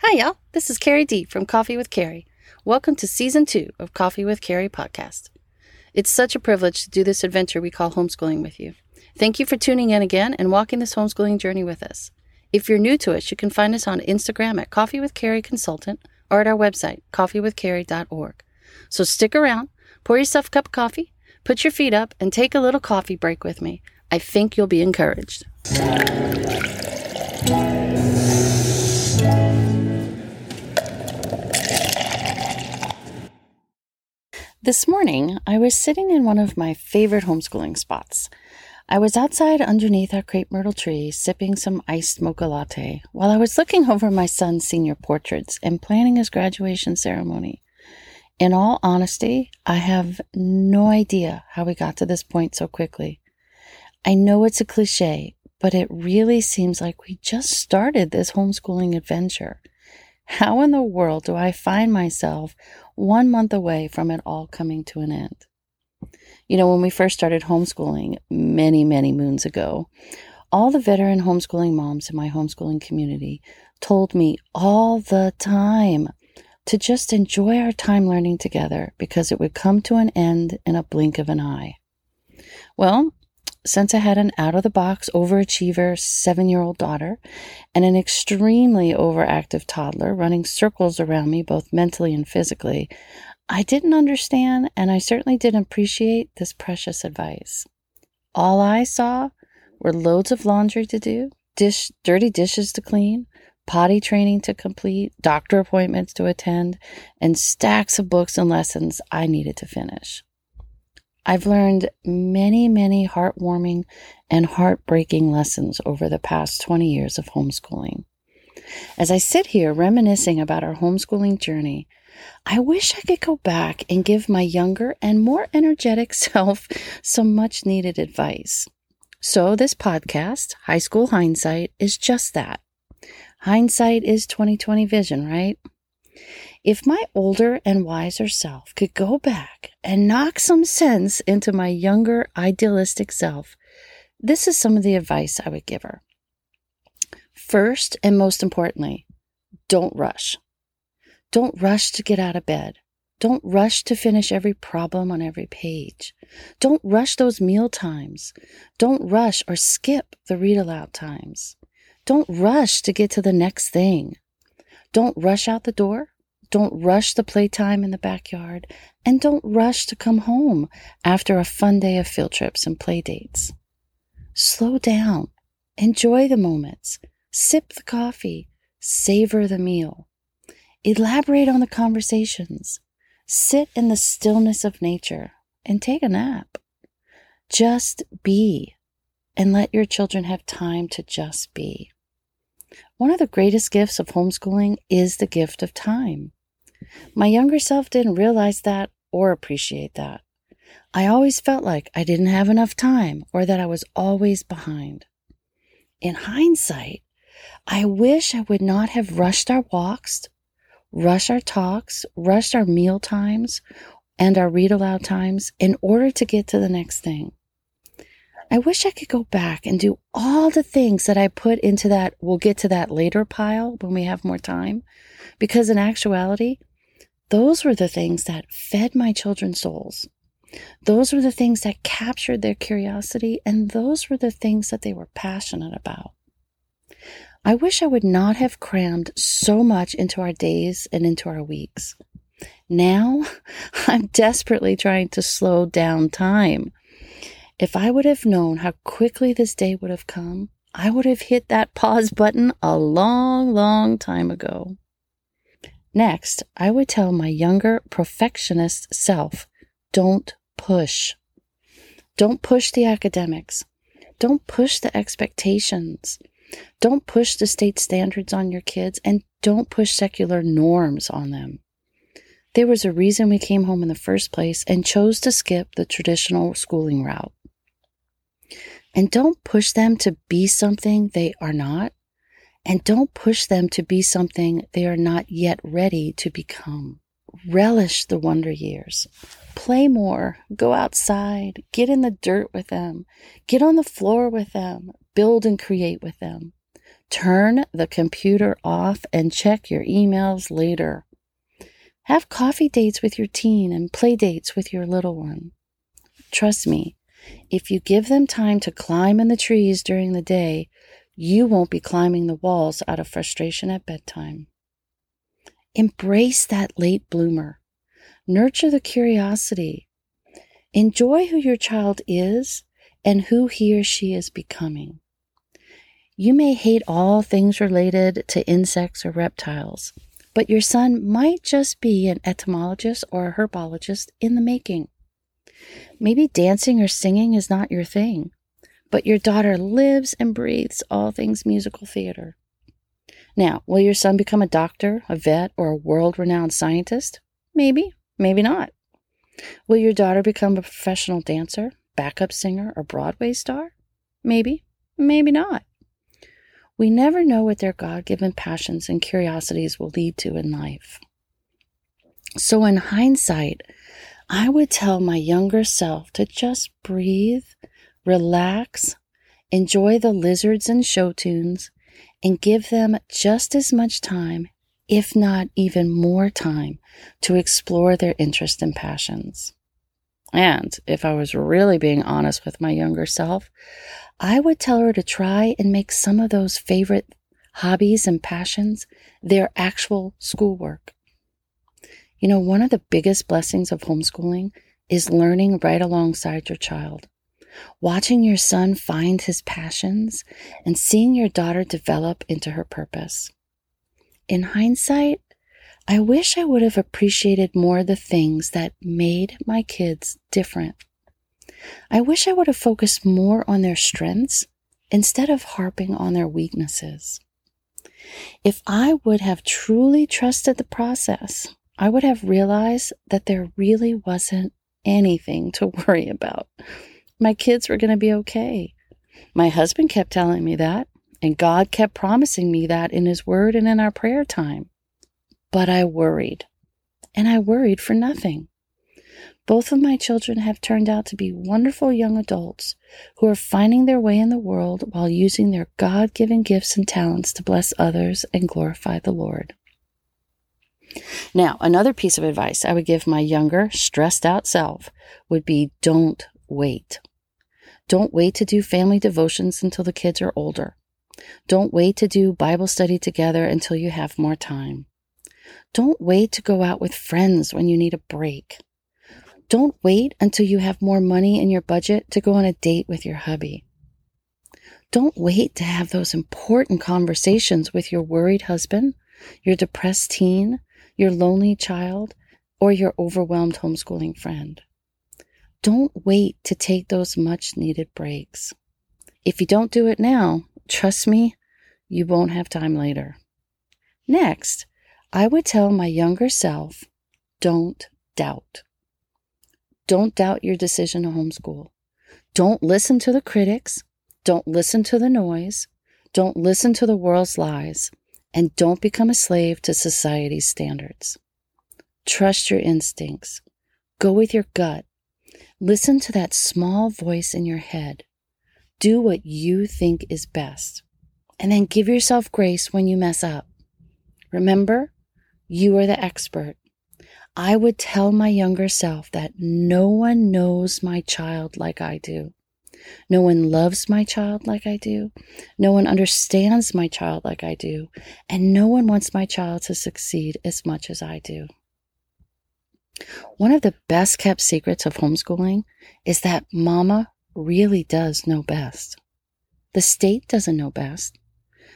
Hi, y'all. This is Carrie D from Coffee with Carrie. Welcome to season two of Coffee with Carrie podcast. It's such a privilege to do this adventure we call homeschooling with you. Thank you for tuning in again and walking this homeschooling journey with us. If you're new to us, you can find us on Instagram at Coffee with Carrie Consultant or at our website, coffeewithcarrie.org. So stick around, pour yourself a cup of coffee, put your feet up, and take a little coffee break with me. I think you'll be encouraged. This morning, I was sitting in one of my favorite homeschooling spots. I was outside underneath our crepe myrtle tree sipping some iced mocha latte while I was looking over my son's senior portraits and planning his graduation ceremony. In all honesty, I have no idea how we got to this point so quickly. I know it's a cliche, but it really seems like we just started this homeschooling adventure. How in the world do I find myself one month away from it all coming to an end? You know, when we first started homeschooling many, many moons ago, all the veteran homeschooling moms in my homeschooling community told me all the time to just enjoy our time learning together because it would come to an end in a blink of an eye. Well, since I had an out of the box overachiever seven year old daughter and an extremely overactive toddler running circles around me, both mentally and physically, I didn't understand and I certainly didn't appreciate this precious advice. All I saw were loads of laundry to do, dish, dirty dishes to clean, potty training to complete, doctor appointments to attend, and stacks of books and lessons I needed to finish. I've learned many, many heartwarming and heartbreaking lessons over the past 20 years of homeschooling. As I sit here reminiscing about our homeschooling journey, I wish I could go back and give my younger and more energetic self some much needed advice. So, this podcast, Home School Hindsight, is just that. Hindsight is 2020 vision, right? If my older and wiser self could go back and knock some sense into my younger idealistic self, this is some of the advice I would give her. First and most importantly, don't rush. Don't rush to get out of bed. Don't rush to finish every problem on every page. Don't rush those meal times. Don't rush or skip the read aloud times. Don't rush to get to the next thing. Don't rush out the door don't rush the playtime in the backyard, and don't rush to come home after a fun day of field trips and play dates. Slow down, enjoy the moments, sip the coffee, savor the meal, elaborate on the conversations, sit in the stillness of nature, and take a nap. Just be, and let your children have time to just be. One of the greatest gifts of homeschooling is the gift of time. My younger self didn't realize that or appreciate that. I always felt like I didn't have enough time or that I was always behind. In hindsight, I wish I would not have rushed our walks, rushed our talks, rushed our meal times, and our read aloud times in order to get to the next thing. I wish I could go back and do all the things that I put into that we'll get to that later pile when we have more time. Because in actuality, those were the things that fed my children's souls. Those were the things that captured their curiosity, and those were the things that they were passionate about. I wish I would not have crammed so much into our days and into our weeks. Now, I'm desperately trying to slow down time. If I would have known how quickly this day would have come, I would have hit that pause button a long, long time ago. Next, I would tell my younger perfectionist self don't push. Don't push the academics. Don't push the expectations. Don't push the state standards on your kids and don't push secular norms on them. There was a reason we came home in the first place and chose to skip the traditional schooling route. And don't push them to be something they are not and don't push them to be something they are not yet ready to become. Relish the wonder years. Play more. Go outside. Get in the dirt with them. Get on the floor with them. Build and create with them. Turn the computer off and check your emails later. Have coffee dates with your teen and play dates with your little one. Trust me, if you give them time to climb in the trees during the day, you won't be climbing the walls out of frustration at bedtime. Embrace that late bloomer. Nurture the curiosity. Enjoy who your child is and who he or she is becoming. You may hate all things related to insects or reptiles, but your son might just be an entomologist or a herbologist in the making. Maybe dancing or singing is not your thing, but your daughter lives and breathes all things musical theater. Now, will your son become a doctor, a vet, or a world renowned scientist? Maybe, maybe not. Will your daughter become a professional dancer, backup singer, or Broadway star? Maybe, maybe not. We never know what their God given passions and curiosities will lead to in life. So, in hindsight, I would tell my younger self to just breathe, relax, enjoy the lizards and show tunes, and give them just as much time, if not even more time, to explore their interests and passions. And if I was really being honest with my younger self, I would tell her to try and make some of those favorite hobbies and passions their actual schoolwork. You know, one of the biggest blessings of homeschooling is learning right alongside your child. Watching your son find his passions and seeing your daughter develop into her purpose. In hindsight, I wish I would have appreciated more the things that made my kids different. I wish I would have focused more on their strengths instead of harping on their weaknesses. If I would have truly trusted the process, I would have realized that there really wasn't anything to worry about. My kids were going to be okay. My husband kept telling me that, and God kept promising me that in His Word and in our prayer time. But I worried, and I worried for nothing. Both of my children have turned out to be wonderful young adults who are finding their way in the world while using their God given gifts and talents to bless others and glorify the Lord. Now, another piece of advice I would give my younger, stressed out self would be don't wait. Don't wait to do family devotions until the kids are older. Don't wait to do Bible study together until you have more time. Don't wait to go out with friends when you need a break. Don't wait until you have more money in your budget to go on a date with your hubby. Don't wait to have those important conversations with your worried husband, your depressed teen, your lonely child, or your overwhelmed homeschooling friend. Don't wait to take those much needed breaks. If you don't do it now, trust me, you won't have time later. Next, I would tell my younger self don't doubt. Don't doubt your decision to homeschool. Don't listen to the critics. Don't listen to the noise. Don't listen to the world's lies. And don't become a slave to society's standards. Trust your instincts. Go with your gut. Listen to that small voice in your head. Do what you think is best. And then give yourself grace when you mess up. Remember, you are the expert. I would tell my younger self that no one knows my child like I do. No one loves my child like I do. No one understands my child like I do. And no one wants my child to succeed as much as I do. One of the best kept secrets of homeschooling is that mama really does know best. The state doesn't know best.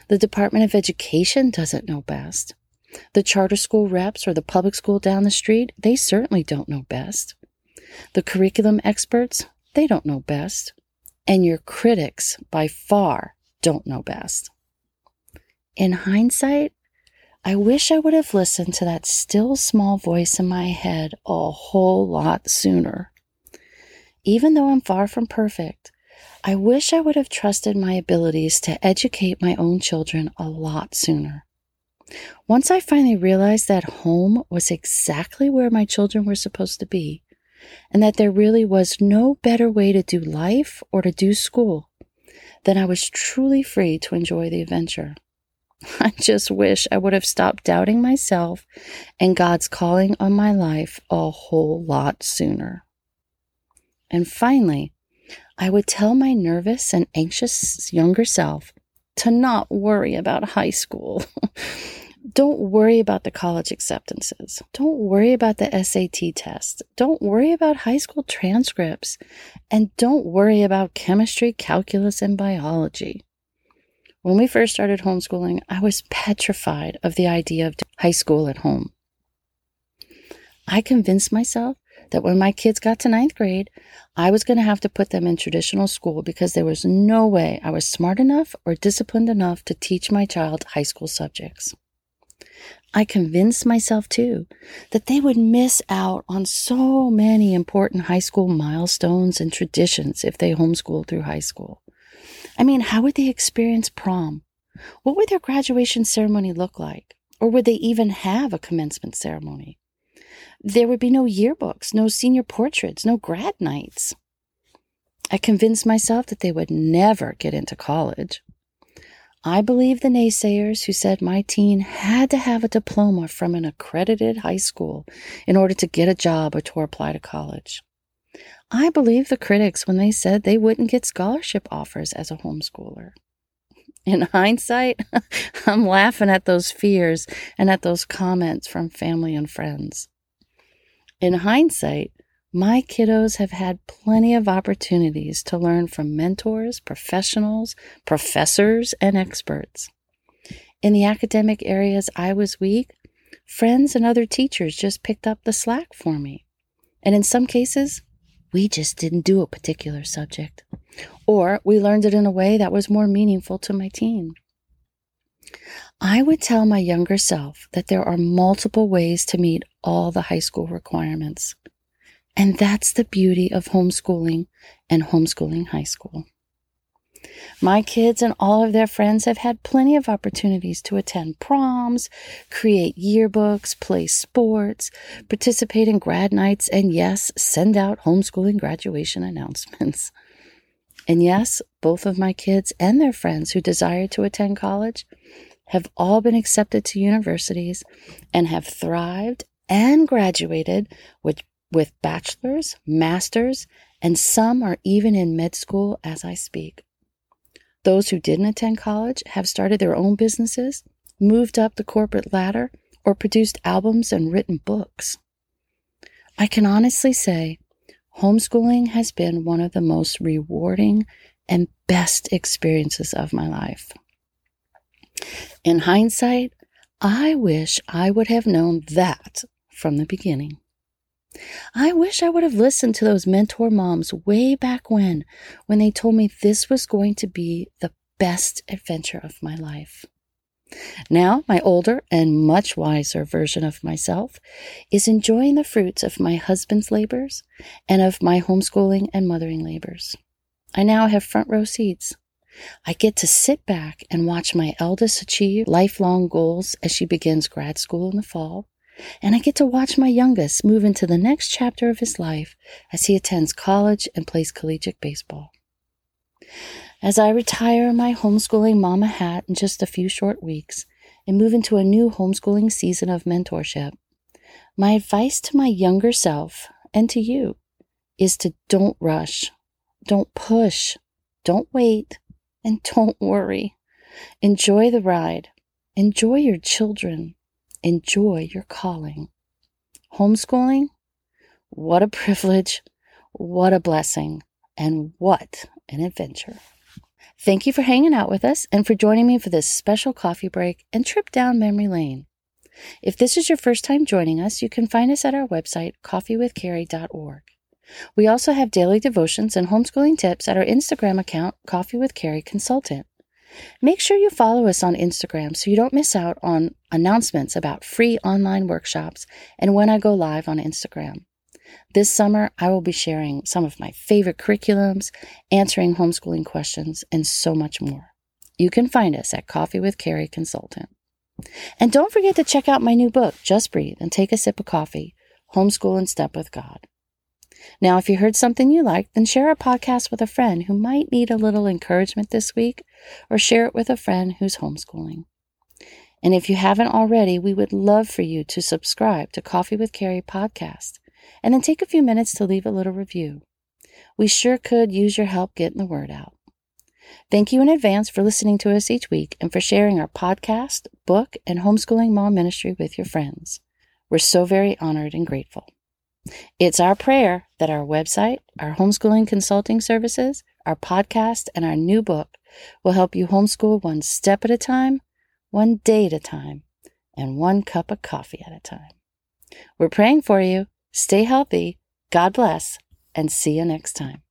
The Department of Education doesn't know best. The charter school reps or the public school down the street, they certainly don't know best. The curriculum experts, they don't know best. And your critics, by far, don't know best. In hindsight, I wish I would have listened to that still small voice in my head a whole lot sooner. Even though I'm far from perfect, I wish I would have trusted my abilities to educate my own children a lot sooner. Once I finally realized that home was exactly where my children were supposed to be, and that there really was no better way to do life or to do school, then I was truly free to enjoy the adventure. I just wish I would have stopped doubting myself and God's calling on my life a whole lot sooner. And finally, I would tell my nervous and anxious younger self to not worry about high school. Don't worry about the college acceptances. Don't worry about the SAT test. Don't worry about high school transcripts. And don't worry about chemistry, calculus, and biology. When we first started homeschooling, I was petrified of the idea of high school at home. I convinced myself that when my kids got to ninth grade, I was going to have to put them in traditional school because there was no way I was smart enough or disciplined enough to teach my child high school subjects. I convinced myself too that they would miss out on so many important high school milestones and traditions if they homeschooled through high school. I mean, how would they experience prom? What would their graduation ceremony look like? Or would they even have a commencement ceremony? There would be no yearbooks, no senior portraits, no grad nights. I convinced myself that they would never get into college. I believe the naysayers who said my teen had to have a diploma from an accredited high school in order to get a job or to apply to college. I believe the critics when they said they wouldn't get scholarship offers as a homeschooler. In hindsight, I'm laughing at those fears and at those comments from family and friends. In hindsight, my kiddos have had plenty of opportunities to learn from mentors, professionals, professors, and experts. In the academic areas I was weak, friends and other teachers just picked up the slack for me. And in some cases, we just didn't do a particular subject, or we learned it in a way that was more meaningful to my teen. I would tell my younger self that there are multiple ways to meet all the high school requirements. And that's the beauty of homeschooling and homeschooling high school. My kids and all of their friends have had plenty of opportunities to attend proms, create yearbooks, play sports, participate in grad nights, and yes, send out homeschooling graduation announcements. And yes, both of my kids and their friends who desire to attend college have all been accepted to universities and have thrived and graduated with with bachelor's, master's, and some are even in med school as I speak. Those who didn't attend college have started their own businesses, moved up the corporate ladder, or produced albums and written books. I can honestly say homeschooling has been one of the most rewarding and best experiences of my life. In hindsight, I wish I would have known that from the beginning. I wish I would have listened to those mentor moms way back when, when they told me this was going to be the best adventure of my life. Now, my older and much wiser version of myself is enjoying the fruits of my husband's labors and of my homeschooling and mothering labors. I now have front row seats. I get to sit back and watch my eldest achieve lifelong goals as she begins grad school in the fall and I get to watch my youngest move into the next chapter of his life as he attends college and plays collegiate baseball. As I retire my homeschooling mama hat in just a few short weeks and move into a new homeschooling season of mentorship, my advice to my younger self and to you is to don't rush, don't push, don't wait, and don't worry. Enjoy the ride. Enjoy your children. Enjoy your calling. Homeschooling? What a privilege, what a blessing, and what an adventure. Thank you for hanging out with us and for joining me for this special coffee break and trip down memory lane. If this is your first time joining us, you can find us at our website, coffeewithcarrie.org. We also have daily devotions and homeschooling tips at our Instagram account, Coffee with Carrie Consultant. Make sure you follow us on Instagram so you don't miss out on announcements about free online workshops and when I go live on Instagram. This summer, I will be sharing some of my favorite curriculums, answering homeschooling questions, and so much more. You can find us at Coffee with Carrie Consultant. And don't forget to check out my new book, Just Breathe and Take a Sip of Coffee Homeschool in Step with God. Now, if you heard something you liked, then share our podcast with a friend who might need a little encouragement this week, or share it with a friend who's homeschooling. And if you haven't already, we would love for you to subscribe to Coffee with Carrie podcast and then take a few minutes to leave a little review. We sure could use your help getting the word out. Thank you in advance for listening to us each week and for sharing our podcast, book, and homeschooling mom ministry with your friends. We're so very honored and grateful. It's our prayer that our website, our homeschooling consulting services, our podcast, and our new book will help you homeschool one step at a time, one day at a time, and one cup of coffee at a time. We're praying for you. Stay healthy. God bless, and see you next time.